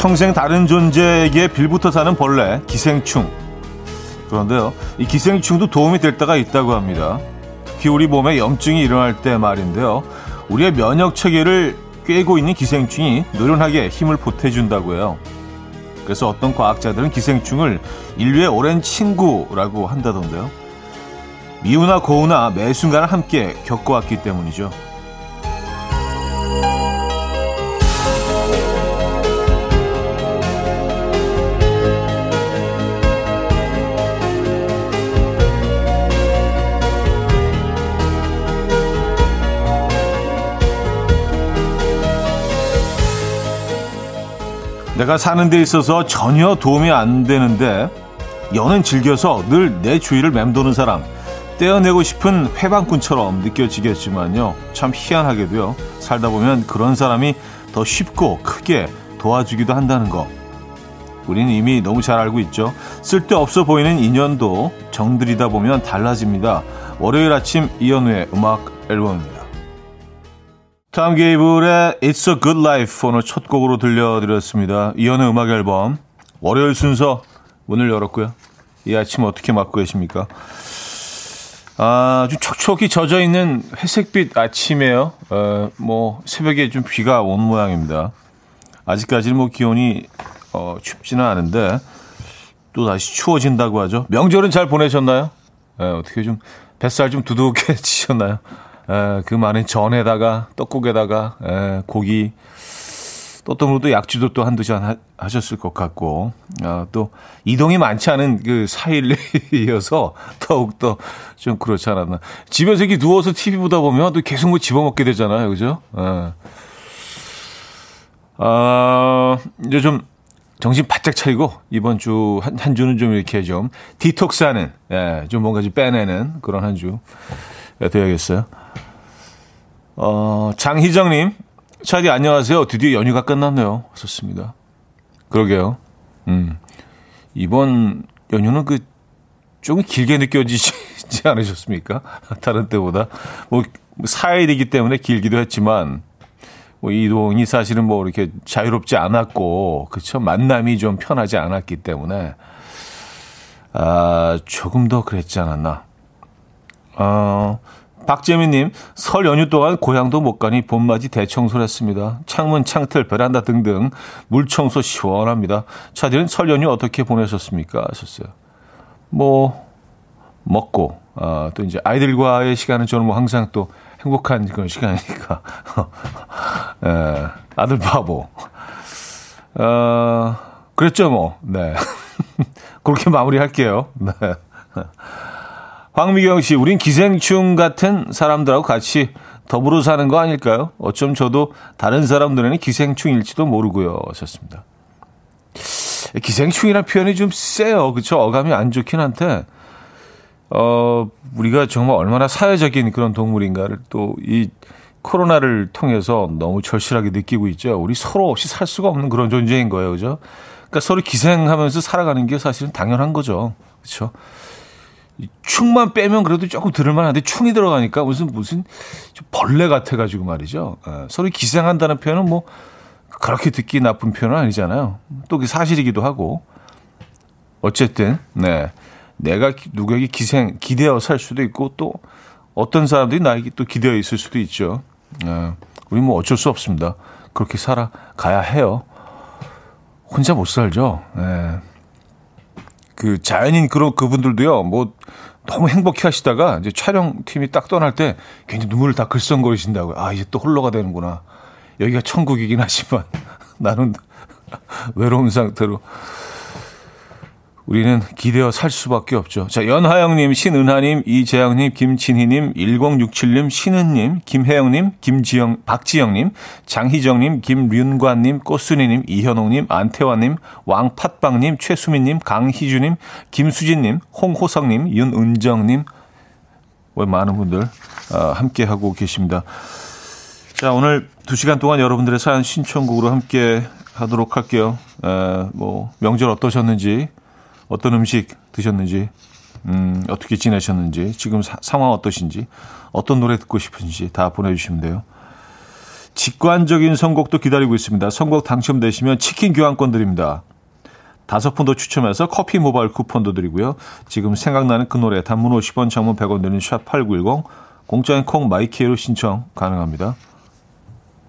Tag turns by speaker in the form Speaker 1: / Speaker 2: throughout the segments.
Speaker 1: 평생 다른 존재에게 빌붙어 사는 벌레, 기생충. 그런데요, 이 기생충도 도움이 될 때가 있다고 합니다. 특히 우리 몸에 염증이 일어날 때 말인데요. 우리의 면역 체계를 꿰고 있는 기생충이 노련하게 힘을 보태준다고 해요. 그래서 어떤 과학자들은 기생충을 인류의 오랜 친구라고 한다던데요. 미우나 고우나 매 순간을 함께 겪어왔기 때문이죠. 내가 사는 데 있어서 전혀 도움이 안 되는데 여는 즐겨서 늘 내 주위를 맴도는 사람 떼어내고 싶은 회방꾼처럼 느껴지겠지만요. 참 희한하게도요. 살다 보면 그런 사람이 더 쉽고 크게 도와주기도 한다는 거. 우리는 이미 너무 잘 알고 있죠. 쓸데없어 보이는 인연도 정들이다 보면 달라집니다. 월요일 아침 이연우의 음악 앨범입니다 탐 게이블의 It's a Good Life 오늘 첫 곡으로 들려드렸습니다. 이연의 음악 앨범 월요일 순서 문을 열었고요. 이 아침 어떻게 맞고 계십니까? 아주 촉촉히 젖어 있는 회색빛 아침이에요. 어, 뭐 새벽에 좀 비가 온 모양입니다. 아직까지는 뭐 기온이 어, 춥지는 않은데 또 다시 추워진다고 하죠. 명절은 잘 보내셨나요? 에, 어떻게 좀 뱃살 좀 두둑해지셨나요? 에, 그 많은 전에다가 떡국에다가 에, 고기 또또으로도 약주도 또 한두 잔 하, 셨을 것 같고 어, 또 이동이 많지 않은 그 4일이어서 더욱더 좀 그렇지 않았나. 집에서 이렇게 누워서 TV 보다 보면 또 계속 뭐 집어먹게 되잖아요. 그죠? 에. 아, 이제 좀 정신 바짝 차리고 이번 주 한 한 주는 좀 이렇게 좀 디톡스하는 예, 좀 뭔가 좀 빼내는 그런 한주 돼야겠어요. 어, 장희정님, 차디 안녕하세요. 드디어 연휴가 끝났네요. 좋습니다. 그러게요. 음. 이번 연휴는 그, 조금 길게 느껴지지 않으셨습니까? 다른 때보다. 뭐, 4일이기 때문에 길기도 했지만, 뭐, 이동이 사실은 뭐, 이렇게 자유롭지 않았고, 그쵸. 만남이 좀 편하지 않았기 때문에, 아, 조금 더 그랬지 않았나. 어, 박재민님, 설 연휴 동안 고향도 못 가니 봄맞이 대청소를 했습니다. 창문, 창틀, 베란다 등등 물청소 시원합니다. 차디는 설 연휴 어떻게 보내셨습니까? 하셨어요. 뭐, 먹고, 아, 또 이제 아이들과의 시간은 저는 뭐 항상 또 행복한 그런 시간이니까. 에, 아들 바보. 어, 그랬죠, 뭐. 네. 그렇게 마무리할게요. 네. 황미경 씨, 우린 기생충 같은 사람들하고 같이 더불어 사는 거 아닐까요? 어쩜 저도 다른 사람들에는 기생충일지도 모르고요. 하셨습니다. 기생충이라는 표현이 좀 세요. 그쵸? 어감이 안 좋긴 한데, 어, 우리가 정말 얼마나 사회적인 그런 동물인가를 또 이 코로나를 통해서 너무 절실하게 느끼고 있죠. 우리 서로 없이 살 수가 없는 그런 존재인 거예요. 그죠? 그러니까 서로 기생하면서 살아가는 게 사실은 당연한 거죠. 그렇죠? 충만 빼면 그래도 조금 들을만한데 충이 들어가니까 무슨 무슨 벌레 같아가지고 말이죠. 어, 서로 기생한다는 표현은 뭐 그렇게 듣기 나쁜 표현은 아니잖아요. 또 그게 사실이기도 하고 어쨌든 네 내가 누구에게 기생 기대어 살 수도 있고 또 어떤 사람들이 나에게 또 기대어 있을 수도 있죠. 어, 우리 뭐 어쩔 수 없습니다. 그렇게 살아가야 해요. 혼자 못 살죠. 네. 그 자연인 그런 그분들도요, 뭐 너무 행복해 하시다가 이제 촬영팀이 딱 떠날 때 괜히 눈물을 다 글썽거리신다고요. 아, 이제 또 홀로가 되는구나. 여기가 천국이긴 하지만 나는 외로운 상태로 우리는 기대어 살 수밖에 없죠. 자, 연하영님, 신은하님, 이재영님, 김진희님, 1067님, 신은님, 김혜영님, 김지영, 박지영님, 장희정님, 김륜관님, 꽃순이님, 이현옥님, 안태환님, 왕팥빵님, 최수민님, 강희주님, 김수진님, 홍호성님, 윤은정님, 왜 많은 분들 어, 함께 하고 계십니다. 자, 오늘 2시간 동안 여러분들의 사연 신청곡으로 함께 하도록 할게요. 에, 뭐 명절 어떠셨는지 어떤 음식 드셨는지, 음, 어떻게 지내셨는지, 지금 사, 상황 어떠신지, 어떤 노래 듣고 싶은지 다 보내주시면 돼요. 직관적인 선곡도 기다리고 있습니다. 선곡 당첨되시면 치킨 교환권 드립니다. 다섯 분더 추첨해서 커피 모바일 쿠폰도 드리고요. 지금 생각나는 그 노래 단문 50원, 장문 100원 드는 샵8910 공짜인 콩 마이키에로 신청 가능합니다.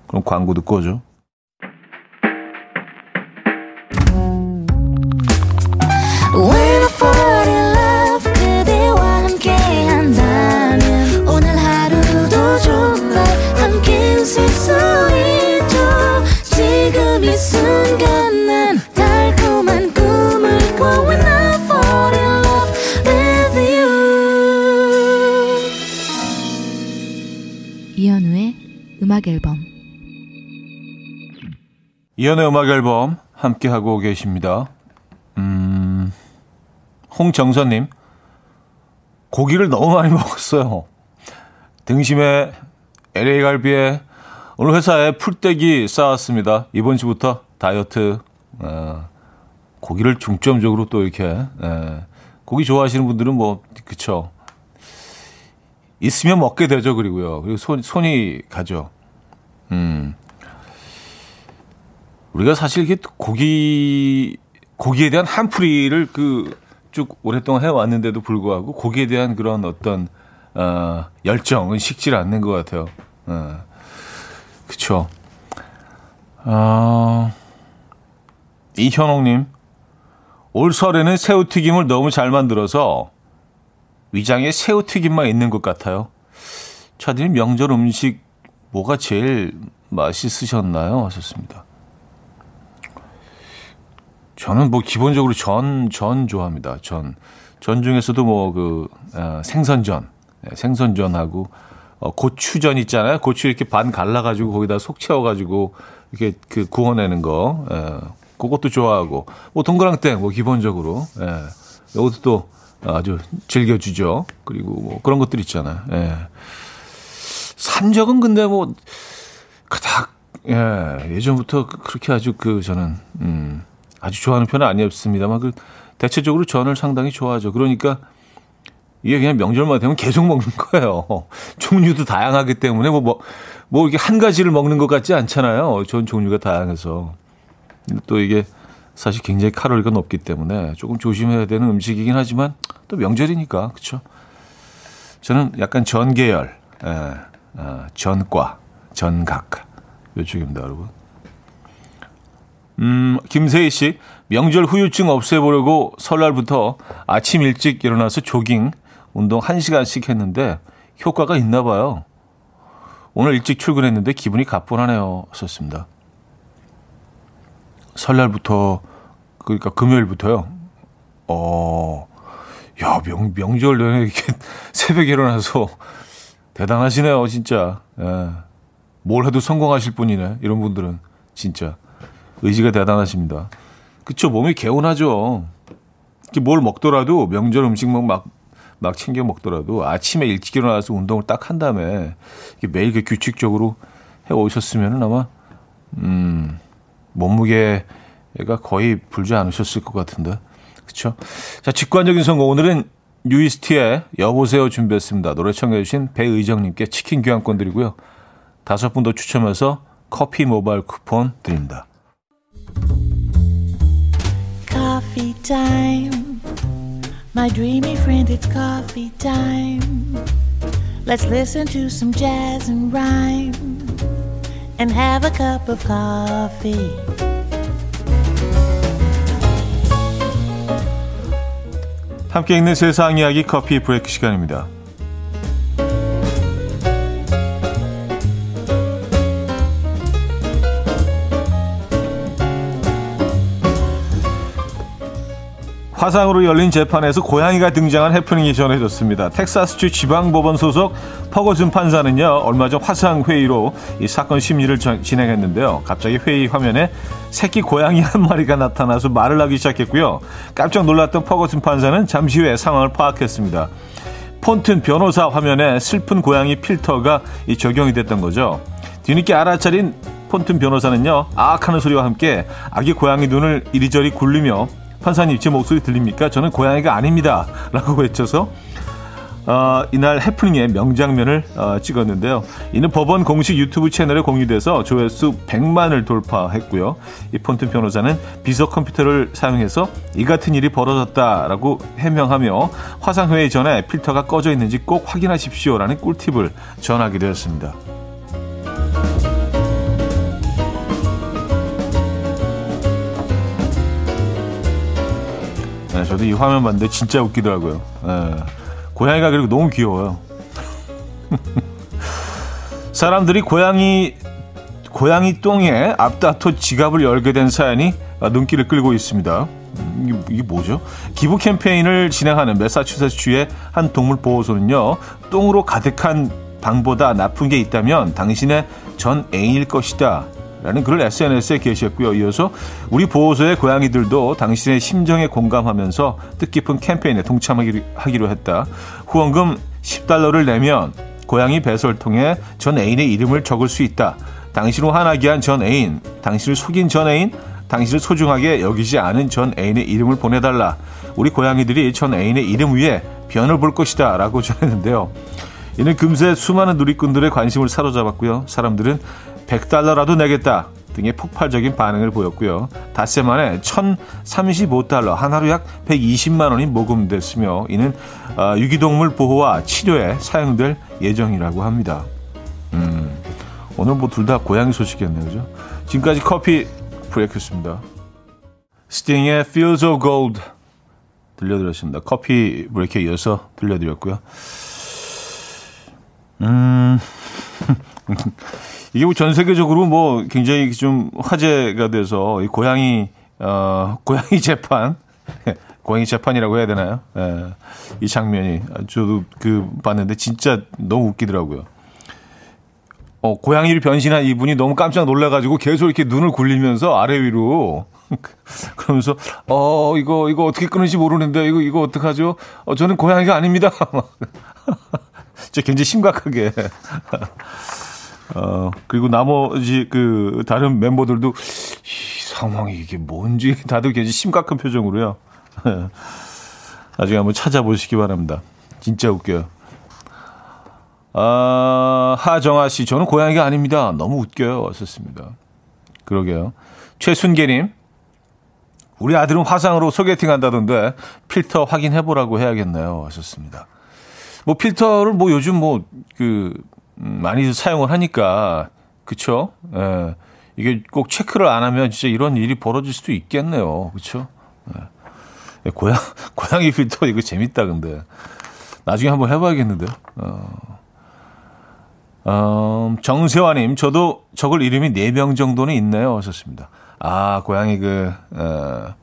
Speaker 1: 그럼 광고 듣고 오죠.
Speaker 2: 음악 앨범
Speaker 1: 이연의 음악 앨범 함께 하고 계십니다. 음, 홍정선님 고기를 너무 많이 먹었어요. 등심에 LA 갈비에 오늘 회사에 풀떼기 쌓았습니다. 이번 주부터 다이어트 어, 고기를 중점적으로 또 이렇게 에, 예, 고기 좋아하시는 분들은 뭐 그쵸 있으면 먹게 되죠 그리고요 그리고 손 손이 가죠. 음. 우리가 사실 이게 고기 고기에 대한 한풀이를 그 쭉 오랫동안 해왔는데도 불구하고 고기에 대한 그런 어떤 어, 열정은 식질 않는 것 같아요. 어, 그쵸. 어, 이현옥님, 올 설에는 새우튀김을 너무 잘 만들어서 위장에 새우튀김만 있는 것 같아요. 차디는 명절 음식 뭐가 제일 맛있으셨나요? 하셨습니다. 저는 뭐 기본적으로 전, 전 좋아합니다. 전. 전 중에서도 뭐 그 어, 생선전, 네, 생선전하고 어, 고추전 있잖아요. 고추 이렇게 반 갈라가지고 거기다 속 채워가지고 이렇게 그 구워내는 거, 예, 그것도 좋아하고 뭐 동그랑땡 뭐 기본적으로 예, 이것도 또 아주 즐겨주죠. 그리고 뭐 그런 것들 있잖아요. 예. 산 적은 근데 뭐 그닥 예, 예전부터 그, 그렇게 아주 그 저는 음, 아주 좋아하는 편은 아니었습니다만 그 대체적으로 전을 상당히 좋아하죠. 그러니까 이게 그냥 명절만 되면 계속 먹는 거예요. 종류도 다양하기 때문에 뭐, 뭐, 뭐 이게 한 가지를 먹는 것 같지 않잖아요. 전 종류가 다양해서. 또 이게 사실 굉장히 칼로리가 높기 때문에 조금 조심해야 되는 음식이긴 하지만 또 명절이니까, 그쵸? 저는 약간 전 계열, 예. 어, 전과, 전각 요쪽입니다, 여러분. 음, 김세희 씨, 명절 후유증 없애보려고 설날부터 아침 일찍 일어나서 조깅, 운동 1시간씩 했는데 효과가 있나 봐요. 오늘 일찍 출근했는데 기분이 가뿐하네요. 썼습니다. 설날부터, 그러니까 금요일부터요. 어, 야, 명, 명절 내내 이렇게 새벽에 일어나서 대단하시네요, 진짜. 예. 뭘 해도 성공하실 분이네. 이런 분들은 진짜 의지가 대단하십니다. 그쵸 몸이 개운하죠. 뭘 먹더라도 명절 음식 막, 막 챙겨 먹더라도 아침에 일찍 일어나서 운동을 딱 한 다음에 매일 그 규칙적으로 해 오셨으면 아마 음, 몸무게가 거의 불지 않으셨을 것 같은데. 그쵸? 자, 직관적인 선거. 오늘은 뉴이스트의 여보세요 준비했습니다. 노래 청해 주신 배의정님께 치킨 교환권 드리고요. 다섯 분 더 추첨해서 커피 모바일 쿠폰 드립니다. Coffee time. My dreamy friend, it's coffee time. Let's listen to some jazz and rhyme and have a cup of coffee. 함께 읽는 세상 이야기 커피 브레이크 시간입니다. 화상으로 열린 재판에서 고양이가 등장한 해프닝이 전해졌습니다. 텍사스주 지방법원 소속 퍼거슨 판사는요, 얼마 전 화상 회의로 이 사건 심리를 진행했는데요. 갑자기 회의 화면에 새끼 고양이 한 마리가 나타나서 말을 하기 시작했고요. 깜짝 놀랐던 퍼거슨 판사는 잠시 후에 상황을 파악했습니다. 폰튼 변호사 화면에 슬픈 고양이 필터가 이 적용이 됐던 거죠. 뒤늦게 알아차린 폰튼 변호사는요, 아악 하는 소리와 함께 아기 고양이 눈을 이리저리 굴리며 판사님 제 목소리 들립니까? 저는 고양이가 아닙니다. 라고 외쳐서 어, 이날 해프닝의 명장면을 어, 찍었는데요. 이는 법원 공식 유튜브 채널에 공유돼서 조회수 100만을 돌파했고요. 이 폰트 변호사는 비서 컴퓨터를 사용해서 이 같은 일이 벌어졌다라고 해명하며 화상회의 전에 필터가 꺼져 있는지 꼭 확인하십시오라는 꿀팁을 전하게 되었습니다. 네, 저도 이 화면 봤는데 진짜 웃기더라고요. 네. 고양이가 그리고 너무 귀여워요. 사람들이 고양이 고양이 똥에 앞다퉈 지갑을 열게 된 사연이 눈길을 끌고 있습니다. 이게, 이게 뭐죠? 기부 캠페인을 진행하는 메사추세츠주의 한 동물 보호소는요, 똥으로 가득한 방보다 나쁜 게 있다면 당신의 전 애인일 것이다. 라는 글을 SNS에 게시했고요. 이어서 우리 보호소의 고양이들도 당신의 심정에 공감하면서 뜻깊은 캠페인에 동참하기로 했다. 후원금 10달러를 내면 고양이 배설통에 전 애인의 이름을 적을 수 있다. 당신을 화나게 한 전 애인, 당신을 속인 전 애인, 당신을 소중하게 여기지 않은 전 애인의 이름을 보내달라. 우리 고양이들이 전 애인의 이름 위에 변을 볼 것이다. 라고 전했는데요. 이는 금세 수많은 누리꾼들의 관심을 사로잡았고요. 사람들은 100달러라도 내겠다 등의 폭발적인 반응을 보였고요. 닷새 만에 1,035달러, 하나로 약 120만 원이 모금됐으며 이는 어, 유기동물 보호와 치료에 사용될 예정이라고 합니다. 음, 오늘 뭐 둘 다 고양이 소식이었네요. 그죠? 지금까지 커피 브레이크였습니다. 스팅의 Feels of Gold 들려드렸습니다. 커피 브레이크에 이어서 들려드렸고요. 음... 이게 뭐 전 세계적으로 뭐 굉장히 좀 화제가 돼서 이 고양이 어 고양이 재판 고양이 재판이라고 해야 되나요? 예, 이 장면이 저도 그 봤는데 진짜 너무 웃기더라고요. 어 고양이를 변신한 이분이 너무 깜짝 놀라가지고 계속 이렇게 눈을 굴리면서 아래 위로 그러면서 어 이거 이거 어떻게 끊는지 모르는데 이거 이거 어떡하죠? 어 저는 고양이가 아닙니다. 진짜 굉장히 심각하게 어, 그리고 나머지 그 다른 멤버들도 이 상황이 이게 뭔지 다들 굉장히 심각한 표정으로요. 나중에 한번 찾아보시기 바랍니다. 진짜 웃겨요. 아, 하정아 씨, 저는 고양이가 아닙니다. 너무 웃겨요. 왔었습니다. 그러게요. 최순계님, 우리 아들은 화상으로 소개팅 한다던데 필터 확인해보라고 해야겠네요. 왔었습니다. 뭐 필터를 뭐 요즘 뭐그 음, 많이 사용을 하니까 그쵸? 예. 이게 꼭 체크를 안 하면 진짜 이런 일이 벌어질 수도 있겠네요. 그쵸? 예. 예 고양 고양이 필터 이거 재밌다 근데 나중에 한번 해봐야겠는데요. 어. 어, 정세화님, 저도 적을 이름이 4명 정도는 있네요. 하셨습니다. 아, 고양이 그, 어,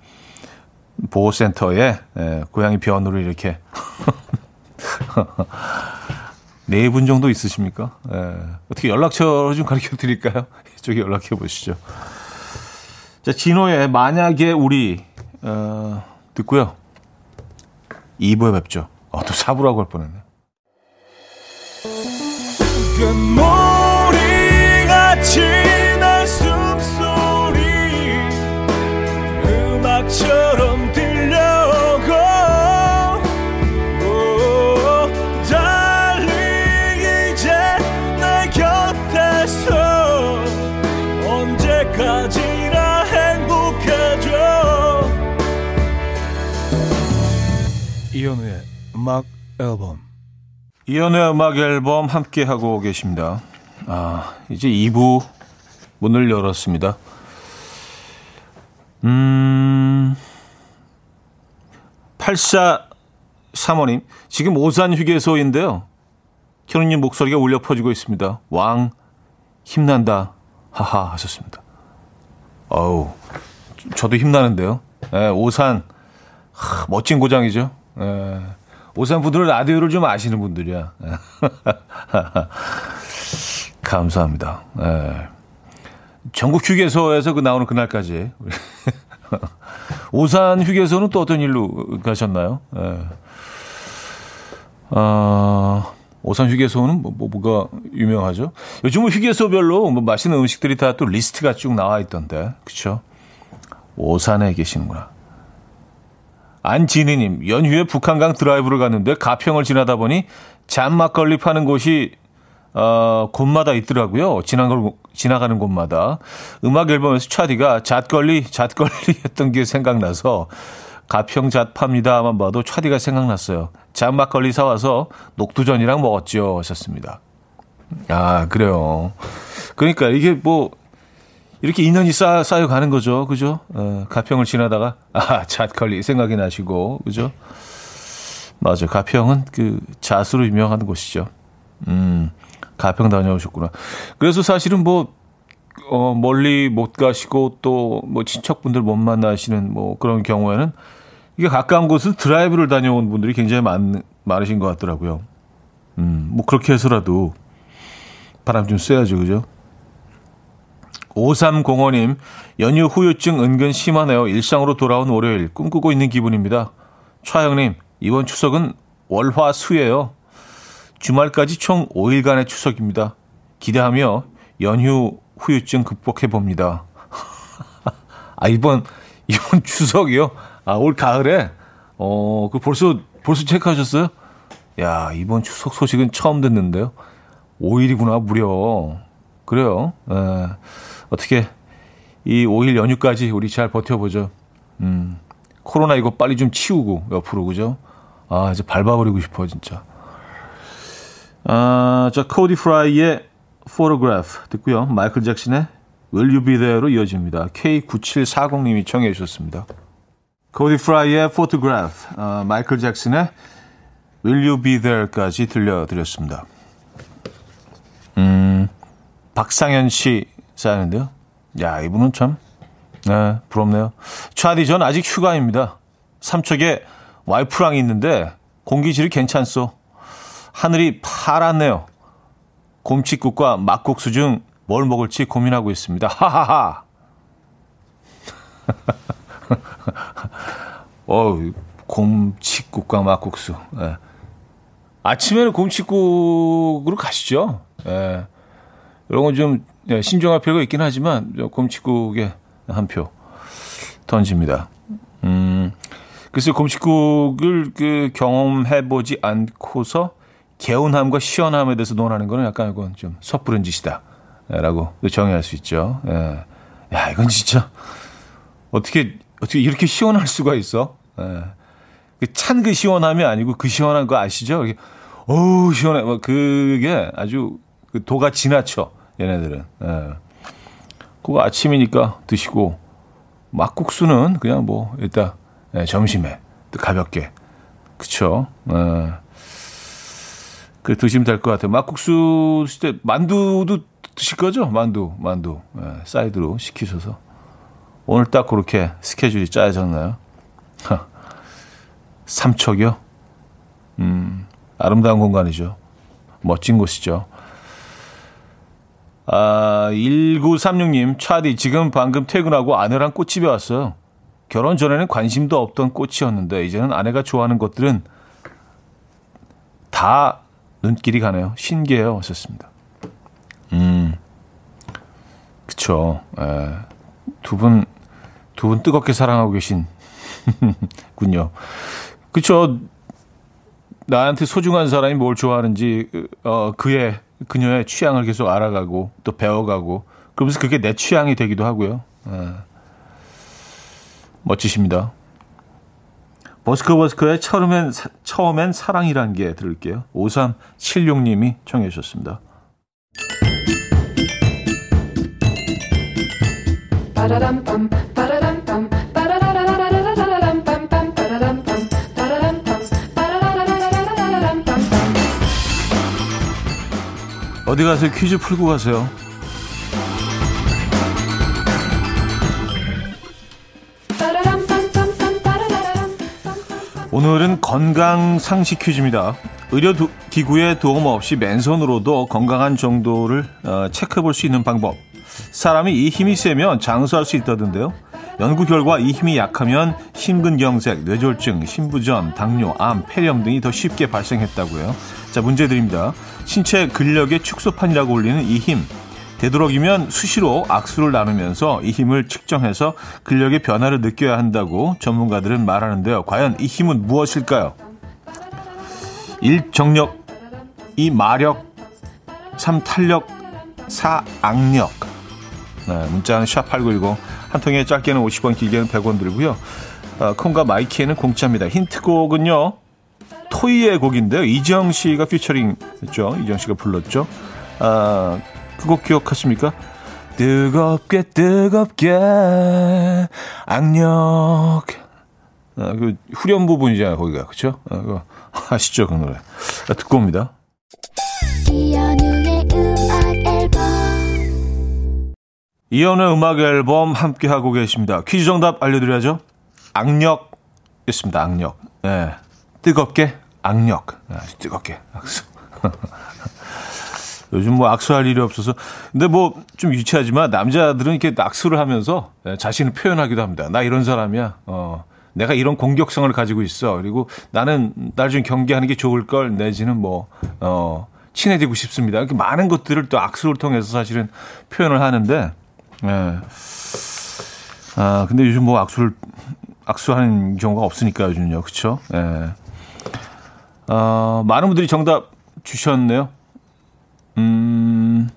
Speaker 1: 보호센터에, 예, 고양이 변으로 이렇게. 네 분 정도 있으십니까? 예. 어떻게 연락처를 좀 가르쳐 드릴까요? 이쪽에 연락해 보시죠. 자, 진호의 만약에 우리, 어, 듣고요. 2부에 뵙죠. 어, 또 4부라고 할 뻔했네. 이현우의 음악 앨범 이현우의 음악 앨범 함께 하고 계십니다. 아, 이제 2부 문을 열었습니다. 음, 8435님, 지금 오산 휴게소인데요. 현우님 목소리가 울려 퍼지고 있습니다. 왕, 힘난다. 하하 하셨습니다. 어우, 저도 힘나는데요. 네, 오산, 하, 멋진 고장이죠. 예. 오산 분들은 라디오를 좀 아시는 분들이야. 감사합니다. 예. 전국 휴게소에서 그 나오는 그날까지. 오산 휴게소는 또 어떤 일로 가셨나요? 예. 아, 오산 휴게소는 뭐, 뭐, 뭐가 유명하죠? 요즘은 휴게소별로 뭐 맛있는 음식들이 다 또 리스트가 쭉 나와 있던데. 그쵸? 오산에 계시는구나. 안진희님, 연휴에 북한강 드라이브를 갔는데 가평을 지나다 보니 잔 막걸리 파는 곳이 어, 곳마다 있더라고요. 지나가는, 지나가는 곳마다. 음악 앨범에서 차디가 잣걸리, 잣걸리 했던 게 생각나서 가평 잣 팝니다만 봐도 차디가 생각났어요. 잣막걸리 사와서 녹두전이랑 먹었죠. 하셨습니다. 아, 그래요. 그러니까 이게 뭐, 이렇게 인연이 쌓, 쌓여가는 거죠. 그죠? 어, 가평을 지나다가, 아, 잣걸리 생각이 나시고, 그죠? 맞아. 가평은 그 잣으로 유명한 곳이죠. 음, 가평 다녀오셨구나. 그래서 사실은 뭐, 어, 멀리 못 가시고 또 뭐 친척분들 못 만나시는 뭐 그런 경우에는 이게 가까운 곳은 드라이브를 다녀온 분들이 굉장히 많, 많으신 것 같더라고요. 음, 뭐 그렇게 해서라도 바람 좀 쐬야죠. 그죠? 5305님, 연휴 후유증 은근 심하네요. 일상으로 돌아온 월요일, 꿈꾸고 있는 기분입니다. 차영님, 이번 추석은 월화 수예요. 주말까지 총 5일간의 추석입니다. 기대하며 연휴 후유증 극복해 봅니다. 아, 이번, 이번 추석이요? 아, 올 가을에? 어, 그 벌써, 벌써 체크하셨어요? 야, 이번 추석 소식은 처음 듣는데요. 5일이구나, 무려. 그래요. 에, 예. 어떻게 이 5일 연휴까지 우리 잘 버텨보죠. 음, 코로나 이거 빨리 좀 치우고 옆으로, 그죠? 아, 이제 밟아버리고 싶어, 진짜. 아, 자, 코디 프라이의 Photograph 듣고요. 마이클 잭슨의 Will You Be There로 이어집니다. K9740님이 청해 주셨습니다. 코디 프라이의 Photograph, 어, 마이클 잭슨의 Will You Be There까지 들려드렸습니다. 음, 박상현 씨 사연인데요. 야, 이분은 참, 네, 부럽네요. 차디, 전 아직 휴가입니다. 삼척에 와이프랑 있는데 공기질이 괜찮소. 하늘이 파랗네요. 곰치국과 막국수 중 뭘 먹을지 고민하고 있습니다. 하하하. 어, 곰치국과 막국수. 예. 아침에는 곰치국으로 가시죠. 예. 이런 건 좀 예, 신중할 필요가 있긴 하지만 곰치국에 한 표 던집니다. 음, 글쎄 곰치국을 그 경험해 보지 않고서 개운함과 시원함에 대해서 논하는 거는 약간 이건 좀 섣부른 짓이다라고 정의할 수 있죠. 예. 야 이건 진짜 어떻게 어떻게 이렇게 시원할 수가 있어? 예. 그 찬그 그 시원함이 아니고 그 시원한 거 아시죠? 어우 시원해. 뭐 그게 아주 그 도가 지나쳐 얘네들은. 예. 그거 아침이니까 드시고 막국수는 그냥 뭐 일단 예, 점심에 가볍게 그쵸? 예. 그 드시면 될 것 같아요. 막국수 때 만두도 드실 거죠? 만두, 만두. 네, 사이드로 시키셔서. 오늘 딱 그렇게 스케줄이 짜여졌나요? 삼척이요? 음, 아름다운 공간이죠. 멋진 곳이죠. 아, 1936님, 차디, 지금 방금 퇴근하고 아내랑 꽃집에 왔어요. 결혼 전에는 관심도 없던 꽃이었는데, 이제는 아내가 좋아하는 것들은 다 눈길이 가네요. 신기해요. 하셨습니다. 음, 그쵸. 에, 두 분, 두 분 뜨겁게 사랑하고 계신, 군요. 그쵸. 나한테 소중한 사람이 뭘 좋아하는지, 어, 그의, 그녀의 취향을 계속 알아가고, 또 배워가고, 그러면서 그게 내 취향이 되기도 하고요. 에, 멋지십니다. 버스커버스커의 처음엔, 처음엔 사랑이란 게 들을게요. 5376님이 청해 주셨습니다. 어디 가서 퀴즈 풀고 가세요. 오늘은 건강 상식 퀴즈입니다. 의료 기구의 도움 없이 맨손으로도 건강한 정도를 어, 체크해 볼 수 있는 방법. 사람이 이 힘이 세면 장수할 수 있다던데요. 연구 결과 이 힘이 약하면 심근경색, 뇌졸중, 신부전, 당뇨, 암, 폐렴 등이 더 쉽게 발생했다고요. 자, 문제 드립니다. 신체 근력의 축소판이라고 불리는 이 힘. 되도록이면 수시로 악수를 나누면서 이 힘을 측정해서 근력의 변화를 느껴야 한다고 전문가들은 말하는데요. 과연 이 힘은 무엇일까요? 1. 정력 2. 마력 3. 탄력 4. 악력 네, 문자는 샵8910 한 통에 짧게는 50원 길게는 100원 들고요. 어, 콩과 마이키에는 공짜입니다. 힌트곡은요. 토이의 곡인데요. 이정 씨가 피처링 했죠. 이정 씨가 불렀죠. 아, 그 곡 기억하십니까? 뜨겁게 뜨겁게 악력 아, 그 후렴 부분이잖아요 거기가 그쵸? 아, 그거 아시죠 그 노래 아, 듣고 옵니다 이연우의 음악 앨범 함께 하고 계십니다 퀴즈 정답 알려드려야죠 악력였습니다 악력 네. 뜨겁게 악력 아, 뜨겁게 악수 요즘 뭐 악수할 일이 없어서. 근데 뭐 좀 유치하지만 남자들은 이렇게 악수를 하면서 예, 자신을 표현하기도 합니다. 나 이런 사람이야. 어. 내가 이런 공격성을 가지고 있어. 그리고 나는 날 좀 경계하는 게 좋을 걸 내지는 뭐, 어, 친해지고 싶습니다. 이렇게 많은 것들을 또 악수를 통해서 사실은 표현을 하는데, 예. 아, 근데 요즘 뭐 악수를, 악수하는 경우가 없으니까 요즘요. 그쵸? 예. 어, 많은 분들이 정답 주셨네요. 음,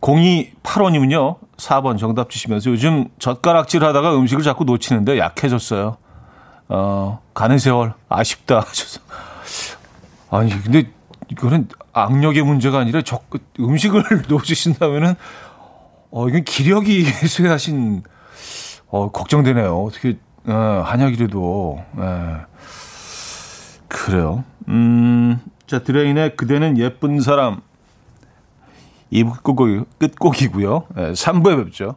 Speaker 1: 0285님은요, 4번 정답 주시면서 요즘 젓가락질 하다가 음식을 자꾸 놓치는데 약해졌어요. 어, 가는 세월 아쉽다 하셔서. 아니, 근데 이거는 악력의 문제가 아니라 저, 음식을 놓치신다면은, 어, 이건 기력이 쇠하신, 어, 걱정되네요. 어떻게, 어, 한약이라도, 예. 그래요. 음, 자, 드레인의 그대는 예쁜 사람. 2부 끝곡이, 끝곡이고요. 네, 3부에 뵙죠.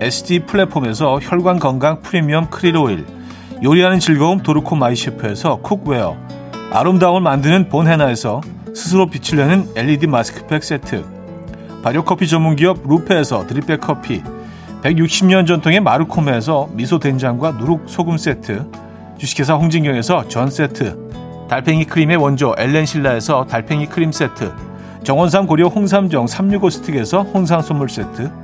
Speaker 1: SD 플랫폼에서 혈관 건강 프리미엄 크릴 오일 요리하는 즐거움 도르코 마이셰프에서 cookware 아름다움을 만드는 본헤나에서 스스로 빛을 내는 LED 마스크팩 세트 발효커피 전문기업 루페에서 drip bag 커피 160년 전통의 마르코메에서 미소 된장과 누룩 소금 세트 주식회사 홍진경에서 전 세트 달팽이 크림의 원조 엘렌실라에서 달팽이 크림 세트 정원삼 고려 홍삼정 365 스틱에서 홍삼 선물 세트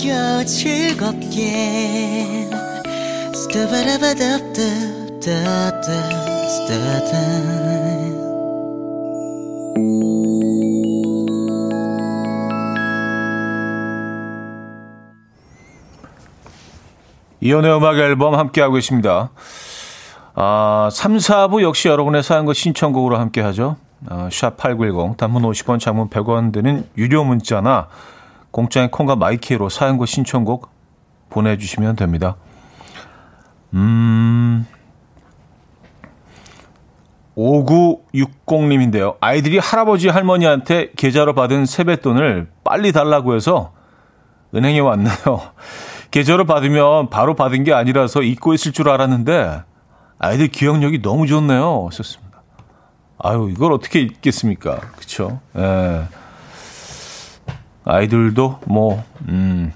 Speaker 1: 들어봐요 즐겁게 이연의 음악 앨범 함께하고 있습니다. 아, 3, 4부 역시 여러분의 사연과 신청곡으로 함께하죠. 아, 샵8910 단문 50원 장문 100원 드는 유료 문자나 공짜의 콩과 마이키로 사연과 신청곡 보내주시면 됩니다. 음, 5960님인데요. 아이들이 할아버지 할머니한테 계좌로 받은 세뱃돈을 빨리 달라고 해서 은행에 왔네요. 계좌로 받으면 바로 받은 게 아니라서 잊고 있을 줄 알았는데 아이들 기억력이 너무 좋네요. 썼습니다. 아유, 이걸 어떻게 잊겠습니까? 그쵸? 예. 아이들도 뭐, 음,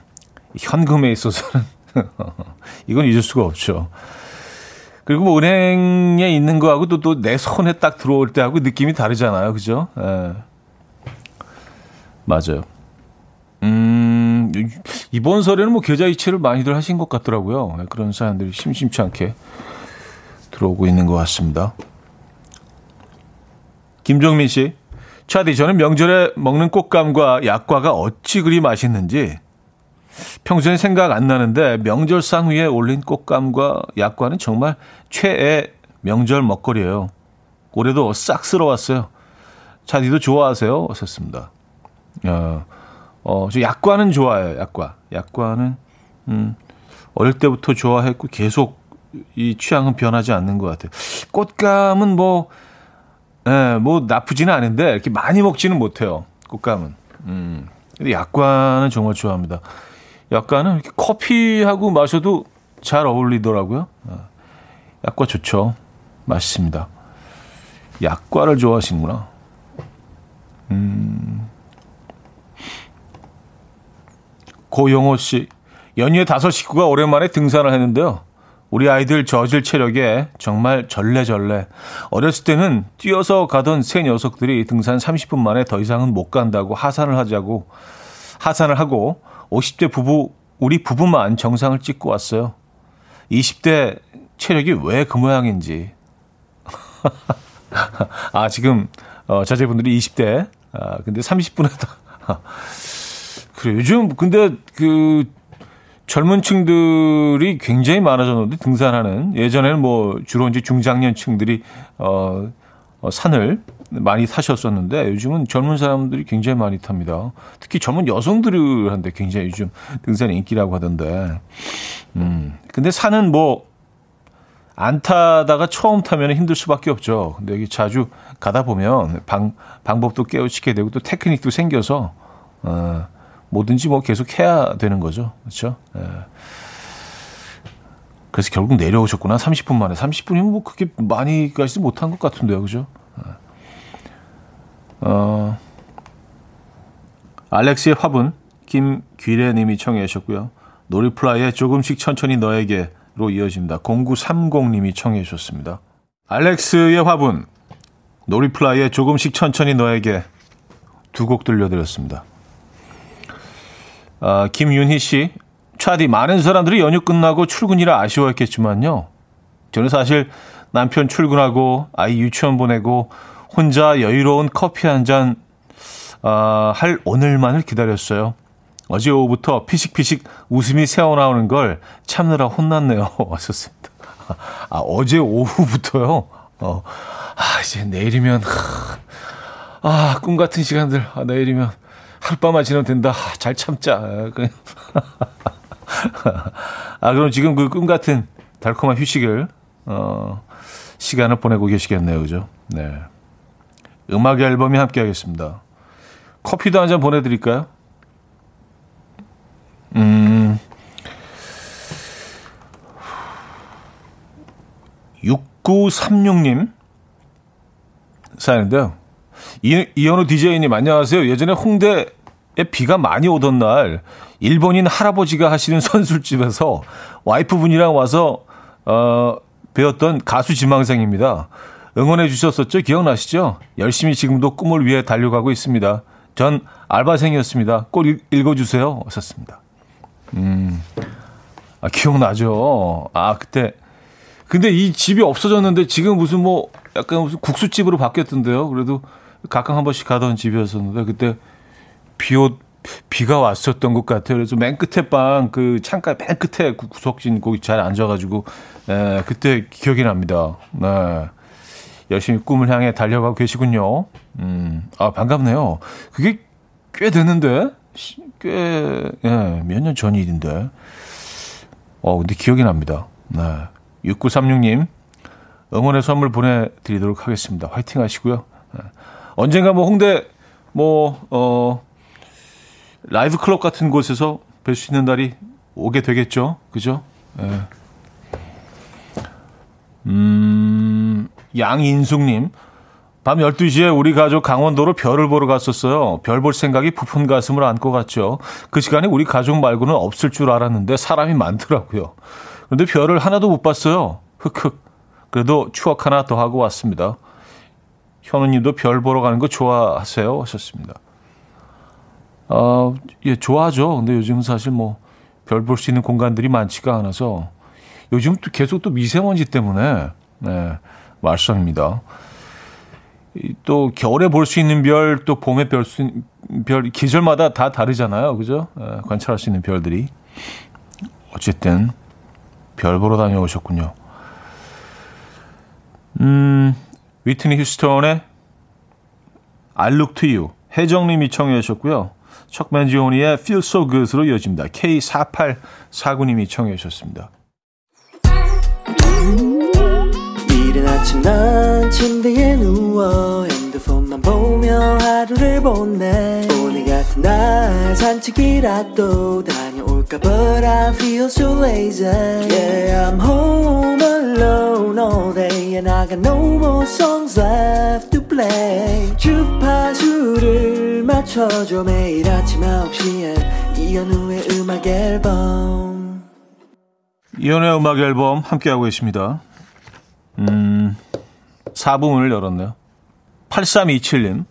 Speaker 1: 현금에 있어서는 이건 잊을 수가 없죠. 그리고 뭐 은행에 있는 거하고 또 또 내 손에 딱 들어올 때하고 느낌이 다르잖아요. 그죠? 예. 맞아요. 음, 이번 설에는 뭐 계좌 이체를 많이들 하신 것 같더라고요. 예, 그런 사람들이 심심치 않게 들어오고 있는 것 같습니다. 김종민 씨. 차디, 저는 명절에 먹는 꽃감과 약과가 어찌 그리 맛있는지 평소엔 생각 안 나는데 명절상 위에 올린 꽃감과 약과는 정말 최애 명절 먹거리예요. 올해도 싹 쓸어왔어요. 차디도 좋아하세요? 썼습니다. 어, 어, 저 약과는 좋아해요. 약과. 약과는 음, 어릴 때부터 좋아했고 계속 이 취향은 변하지 않는 것 같아요. 꽃감은 뭐, 예, 뭐 나쁘지는 않은데 이렇게 많이 먹지는 못해요. 꽃감은. 음. 근데 약과는 정말 좋아합니다. 약간은 커피하고 마셔도 잘 어울리더라고요. 어, 약과 좋죠. 맛있습니다. 약과를 좋아하시는구나. 음. 고영호 씨. 연휴에 다섯 식구가 오랜만에 등산을 했는데요. 우리 아이들 저질 체력에 정말 절레절레. 어렸을 때는 뛰어서 가던 새 녀석들이 등산 30분 만에 더 이상은 못 간다고 하산을 하자고, 하산을 하고 50대 부부, 우리 부부만 정상을 찍고 왔어요. 20대 체력이 왜 그 모양인지. 아, 지금, 어, 자제분들이 20대. 아, 근데 30분에 다. 그래, 요즘, 근데 그, 젊은 층들이 굉장히 많아졌는데, 등산하는. 예전에는 뭐, 주로 이제 중장년층들이, 어, 어 산을 많이 타셨었는데 요즘은 젊은 사람들이 굉장히 많이 탑니다. 특히 젊은 여성들한테 굉장히 요즘 등산이 인기라고 하던데. 음. 근데 산은 뭐 안 타다가 처음 타면 힘들 수밖에 없죠. 근데 여기 자주 가다 보면 방, 방법도 깨우치게 되고 또 테크닉도 생겨서 어, 뭐든지 뭐 계속 해야 되는 거죠. 그렇죠? 예. 그래서 결국 내려오셨구나. 30분 만에. 30분이면 뭐 그렇게 많이 가지 못한 것 같은데요. 그죠? 어, 알렉스의 화분 김귀래님이 청해 주셨고요. 노리플라이의 조금씩 천천히 너에게로 이어집니다. 0930님이 청해 주셨습니다. 알렉스의 화분 노리플라이의 조금씩 천천히 너에게 두 곡 들려드렸습니다. 아, 김윤희 씨, 차디 많은 사람들이 연휴 끝나고 출근이라 아쉬워했겠지만요. 저는 사실 남편 출근하고 아이 유치원 보내고 혼자 여유로운 커피 한잔 어, 할 오늘만을 기다렸어요. 어제 오후부터 피식피식 웃음이 새어나오는 걸 참느라 혼났네요. 왔었습니다. 아, 어제 오후부터요? 어, 아, 이제 내일이면, 아, 꿈 같은 시간들. 아, 내일이면 하룻밤만 지나면 된다. 아, 잘 참자. 아, 그럼 지금 그 꿈 같은 달콤한 휴식을, 어, 시간을 보내고 계시겠네요. 그죠? 네. 음악 앨범이 함께 하겠습니다. 커피도 한 잔 보내드릴까요? 음, 6936님 사연인데요. 이, 이현우 DJ님 안녕하세요. 예전에 홍대에 비가 많이 오던 날 일본인 할아버지가 하시는 선술집에서 와이프분이랑 와서 어, 배웠던 가수 지망생입니다. 응원해 주셨었죠? 기억나시죠? 열심히 지금도 꿈을 위해 달려가고 있습니다. 전 알바생이었습니다. 꼭 읽어주세요. 하셨습니다. 음, 아, 기억나죠? 아, 그때. 근데 이 집이 없어졌는데 지금 무슨 뭐 약간 무슨 국수집으로 바뀌었던데요. 그래도 각각 한 번씩 가던 집이었었는데 그때 비옷 비가 왔었던 것 같아요. 그래서 맨 끝에 방 그 창가 맨 끝에 구석진 거기 잘 앉아가지고 에, 그때 기억이 납니다. 네. 열심히 꿈을 향해 달려가고 계시군요. 음, 아, 반갑네요. 그게 꽤 됐는데? 꽤, 예, 몇년전 일인데. 어, 근데 기억이 납니다. 네. 6936님, 응원의 선물 보내드리도록 하겠습니다. 화이팅 하시고요. 예. 언젠가 뭐 홍대 뭐, 어, 라이브 클럽 같은 곳에서 뵐 수 있는 날이 오게 되겠죠. 그죠? 예. 음, 양인숙님. 밤 12시에 우리 가족 강원도로 별을 보러 갔었어요. 별 볼 생각이 부푼 가슴을 안고 갔죠. 그 시간에 우리 가족 말고는 없을 줄 알았는데 사람이 많더라고요. 그런데 별을 하나도 못 봤어요. 흑흑. 그래도 추억 하나 더 하고 왔습니다. 현우님도 별 보러 가는 거 좋아하세요? 하셨습니다. 어, 예, 좋아하죠. 근데 요즘 사실 뭐 별 볼 수 있는 공간들이 많지가 않아서 요즘 또 계속 또 미세먼지 때문에 네, 말썽입니다. 또 겨울에 볼 수 있는 별, 또 봄에 별, 수, 별 계절마다 다 다르잖아요, 그죠? 네, 관찰할 수 있는 별들이 어쨌든 별 보러 다녀오셨군요. 음, 위트니 휴스턴의 I Look To You 혜정님이 청해 주셨고요. 척맨지오니의 Feel So Good으로 이어집니다. K4849님이 청해 주셨습니다. 이른 아침 난 침대에 누워 핸드폰만 보며 하루를 보내 오늘 같은 날 산책이라도 다 녀올까 But I feel so lazy. Yeah I'm home alone all day And I got no more songs left to play. 주파수를 맞춰줘 매일 아침 9시에. 이현우의 음악 앨범. 이현우의 음악 앨범 함께하고 계십니다. 음 4부문을 열었네요. 8327님.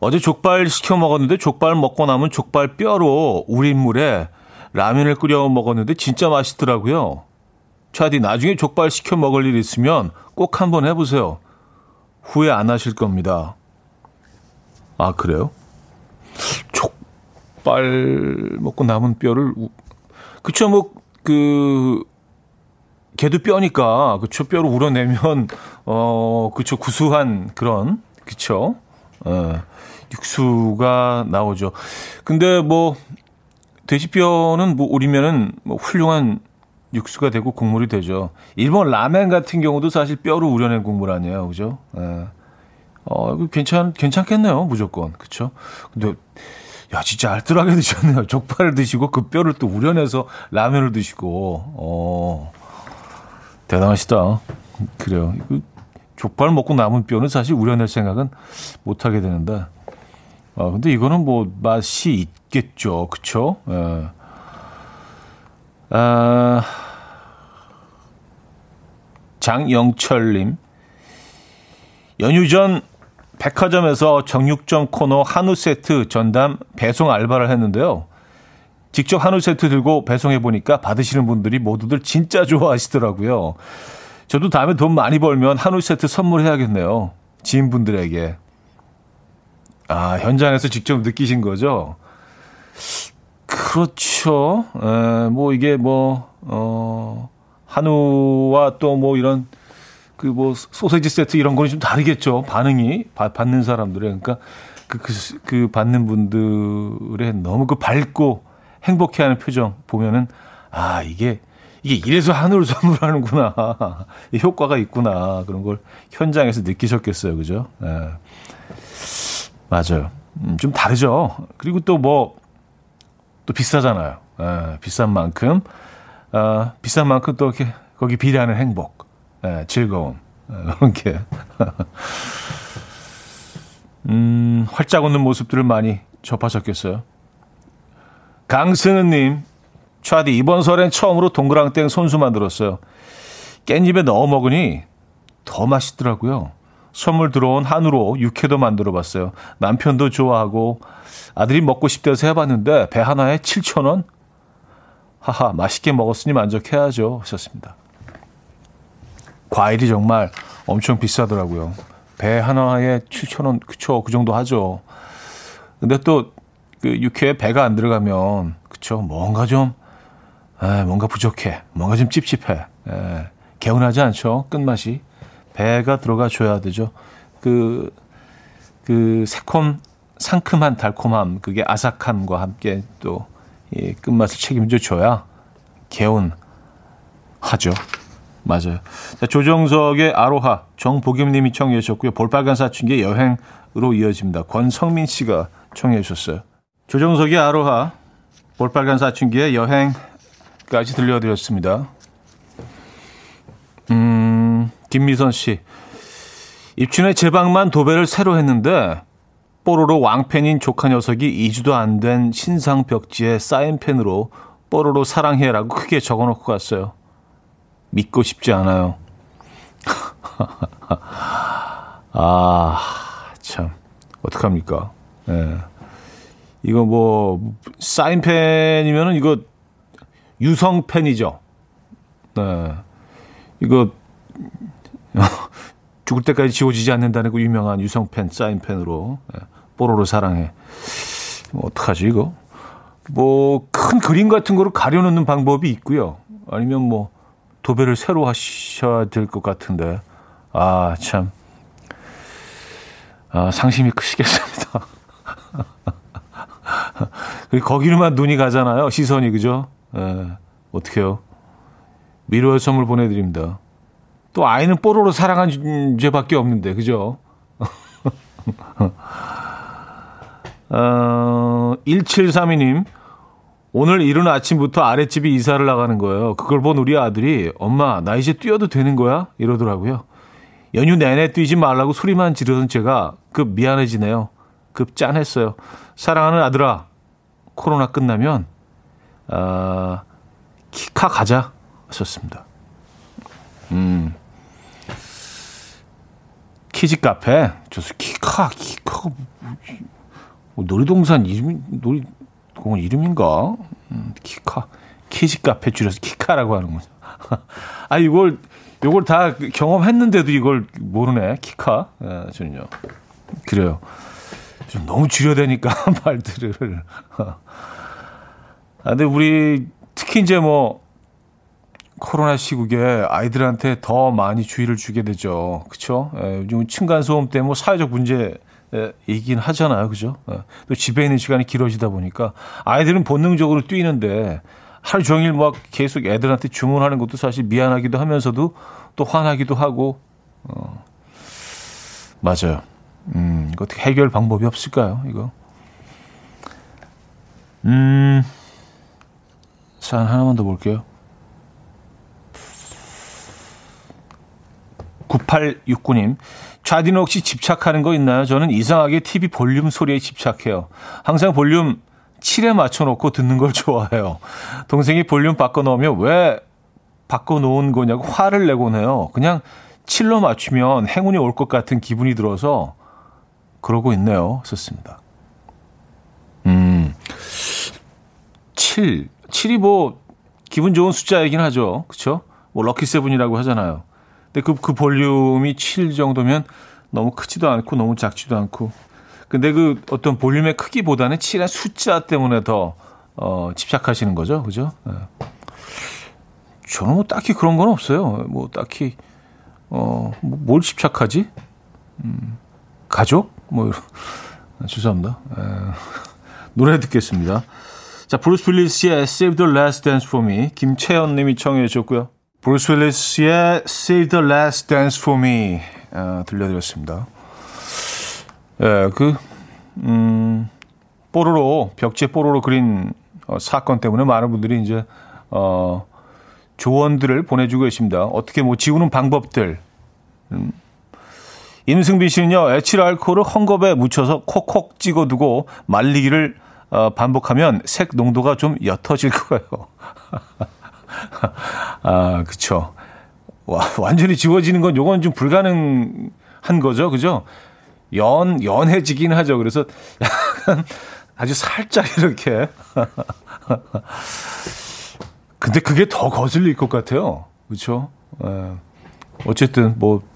Speaker 1: 어제 족발 시켜 먹었는데 족발 먹고 남은 족발 뼈로 우린 물에 라면을 끓여 먹었는데 진짜 맛있더라고요. 차디 나중에 족발 시켜 먹을 일 있으면 꼭 한번 해보세요. 후회 안 하실 겁니다. 아 그래요? 족발 먹고 남은 뼈를 그쵸 뭐그 개도 뼈니까 그쵸 뼈를 우려내면 어 그쵸 구수한 그런 그쵸 어, 육수가 나오죠. 근데 뭐 돼지뼈는 뭐 우리면은 뭐 훌륭한 육수가 되고 국물이 되죠. 일본 라멘 같은 경우도 사실 뼈로 우려낸 국물 아니에요, 그죠? 예. 어, 이거 괜찮 괜찮겠네요, 무조건, 그렇죠? 근데 야 진짜 알뜰하게 드셨네요. 족발을 드시고 그 뼈를 또 우려내서 라면을 드시고, 어, 대단하시다. 그래요. 족발 먹고 남은 뼈는 사실 우려낼 생각은 못 하게 되는데. 아, 근데 이거는 뭐 맛이 있겠죠. 그쵸? 예. 아, 장영철님. 연휴 전 백화점에서 정육점 코너 한우 세트 전담 배송 알바를 했는데요. 직접 한우 세트 들고 배송해 보니까 받으시는 분들이 모두들 진짜 좋아하시더라고요. 저도 다음에 돈 많이 벌면 한우 세트 선물해야겠네요. 지인분들에게. 아, 현장에서 직접 느끼신 거죠? 그렇죠. 에, 뭐 이게 뭐, 어, 한우와 또 뭐 이런 그 뭐 소세지 세트 이런 거는 좀 다르겠죠. 반응이 바, 받는 사람들의 그러니까 그, 그, 그 받는 분들의 너무 그 밝고 행복해 하는 표정 보면은 아 이게 이게 이래서 한우를 선물하는구나 효과가 있구나 그런 걸 현장에서 느끼셨겠어요, 그죠? 예. 맞아요. 음, 좀 다르죠. 그리고 또 뭐, 또 비싸잖아요. 에, 비싼 만큼, 어, 비싼 만큼 또 이렇게 거기 비례하는 행복, 에, 즐거움, 에, 그런 게. 음, 활짝 웃는 모습들을 많이 접하셨겠어요. 강승은님, 차디, 이번 설엔 처음으로 동그랑땡 손수 만들었어요. 깻잎에 넣어 먹으니 더 맛있더라고요. 선물 들어온 한우로 육회도 만들어 봤어요. 남편도 좋아하고 아들이 먹고 싶대서 해봤는데 배 하나에 7천 원? 하하 맛있게 먹었으니 만족해야죠 하셨습니다. 과일이 정말 엄청 비싸더라고요. 배 하나에 7천 원 그쵸 그 정도 하죠. 근데 또 그 육회에 배가 안 들어가면 그쵸 뭔가 좀 에, 뭔가 부족해 뭔가 좀 찝찝해 에, 개운하지 않죠 끝맛이 배가 들어가 줘야 되죠. 그, 그 새콤, 상큼한 달콤함, 그게 아삭함과 함께 또 이 끝맛을 책임져 줘야 개운하죠. 맞아요. 자, 조정석의 아로하, 정복임님이 청해 주셨고요. 볼빨간 사춘기의 여행으로 이어집니다. 권성민 씨가 청해 주셨어요. 조정석의 아로하, 볼빨간 사춘기의 여행까지 들려드렸습니다. 음, 김미선 씨. 입춘에 제 방만 도배를 새로 했는데 뽀로로 왕팬인 조카 녀석이 2주도 안 된 신상 벽지에 사인펜으로 뽀로로 사랑해라고 크게 적어놓고 갔어요. 믿고 싶지 않아요. 아, 참. 어떡합니까? 예. 네. 이거 뭐, 사인펜이면은 이거 유성펜이죠. 네. 이거, 죽을 때까지 지워지지 않는다는 그 유명한 유성펜, 사인펜으로. 네. 뽀로로 사랑해. 뭐 어떡하지, 이거? 뭐, 큰 그림 같은 거를 가려놓는 방법이 있고요. 아니면 뭐, 도배를 새로 하셔야 될 것 같은데. 아, 참. 아, 상심이 크시겠습니다. 거기로만 눈이 가잖아요. 시선이, 그죠? 예, 어떡해요. 미로의 선물 보내드립니다. 또 아이는 뽀로로 사랑한 죄밖에 없는데, 그죠? 어, 1732님. 오늘 이른 아침부터 아랫집이 이사를 나가는 거예요. 그걸 본 우리 아들이 엄마 나 이제 뛰어도 되는 거야? 이러더라고요. 연휴 내내 뛰지 말라고 소리만 지르던 제가 급 미안해지네요. 급 짠했어요. 사랑하는 아들아 코로나 끝나면 아, 키카 가자 하셨습니다. 음. 키즈 카페 저서 키카 키카 뭐 놀이동산 이름 놀이공원 이름인가? 음, 키카 키즈 카페 줄여서 키카라고 하는 거죠. 아 이걸 이걸 다 경험했는데도 이걸 모르네 키카. 예, 저는요. 그래요. 좀 너무 줄여대니까 말들을. 아 근데 우리 특히 이제 뭐 코로나 시국에 아이들한테 더 많이 주의를 주게 되죠. 그렇죠? 요즘 층간 소음 때문에 뭐 사회적 문제 얘기긴 하잖아요. 그죠? 예. 또 집에 있는 시간이 길어지다 보니까 아이들은 본능적으로 뛰는데 하루 종일 막 계속 애들한테 주문하는 것도 사실 미안하기도 하면서도 또 화나기도 하고, 어, 맞아요. 음, 이거 어떻게 해결 방법이 없을까요? 이거. 음, 사연 하나만 더 볼게요. 9869님, 좌디는 혹시 집착하는 거 있나요? 저는 이상하게 TV 볼륨 소리에 집착해요. 항상 볼륨 7에 맞춰놓고 듣는 걸 좋아해요. 동생이 볼륨 바꿔놓으면 왜 바꿔놓은 거냐고 화를 내곤 해요. 그냥 7로 맞추면 행운이 올 것 같은 기분이 들어서 그러고 있네요. 썼습니다. 음, 7. 7이 뭐 기분 좋은 숫자이긴 하죠. 그쵸? 뭐 럭키 세븐이라고 하잖아요. 근데 그, 그 볼륨이 7 정도면 너무 크지도 않고 너무 작지도 않고. 근데 그 어떤 볼륨의 크기보다는 7의 숫자 때문에 더, 어, 집착하시는 거죠. 그죠? 네. 저는 뭐 딱히 그런 건 없어요. 뭐 딱히, 어, 뭐, 뭘 집착하지? 음, 가족? 뭐, 이런. 아, 죄송합니다. 에, 노래 듣겠습니다. 자, 브루스 윌리스의 Save the Last Dance for Me. 김채연 님이 청해 주셨고요. 브루스 윌리스의 Save the Last Dance for Me 어, 들려드렸습니다. 예, 그, 음, 뽀로로, 벽지에 뽀로로 그린 어, 사건 때문에 많은 분들이 이제, 어, 조언들을 보내주고 계십니다. 어떻게 뭐 지우는 방법들. 음. 임승비 씨는요, 에틸 알코올을 헝겊에 묻혀서 콕콕 찍어두고 말리기를 어, 반복하면 색 농도가 좀 옅어질 거예요. 아, 그쵸. 와, 완전히 지워지는 건 요건 좀 불가능한 거죠. 그죠? 연, 연해지긴 하죠. 그래서 약간 아주 살짝 이렇게. 근데 그게 더 거슬릴 것 같아요. 그렇죠? 에, 어쨌든 뭐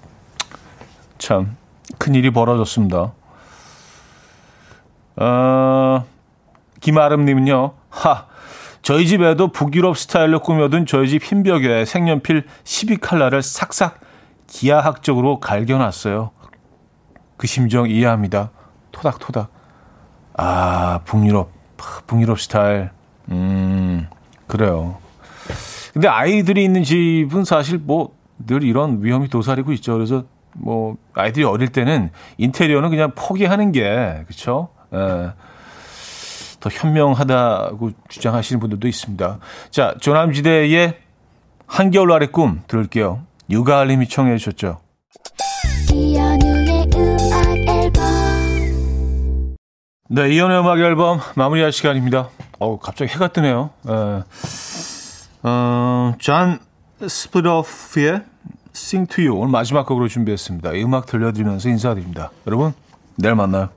Speaker 1: 참 큰일이 벌어졌습니다. 어, 김아름님은요. 하 저희 집에도 북유럽 스타일로 꾸며둔 저희 집 흰벽에 색연필 12칼라를 삭삭 기하학적으로 갈겨놨어요. 그 심정 이해합니다. 토닥토닥. 아, 북유럽, 북유럽 스타일. 음, 그래요. 근데 아이들이 있는 집은 사실 뭐 늘 이런 위험이 도사리고 있죠. 그래서 뭐 아이들이 어릴 때는 인테리어는 그냥 포기하는 게 그렇죠. 에, 더 현명하다고 주장하시는 분들도 있습니다. 자, 조남지대의 한겨울 아래 꿈 들을게요. 유가알님이 청해 주셨죠. 네, 이연우의 음악 앨범 마무리할 시간입니다. 어우, 갑자기 해가 뜨네요. 에, 어, John Splithoff의 Sing to You 오늘 마지막 곡으로 준비했습니다. 이 음악 들려드리면서 인사드립니다. 여러분, 내일 만나요.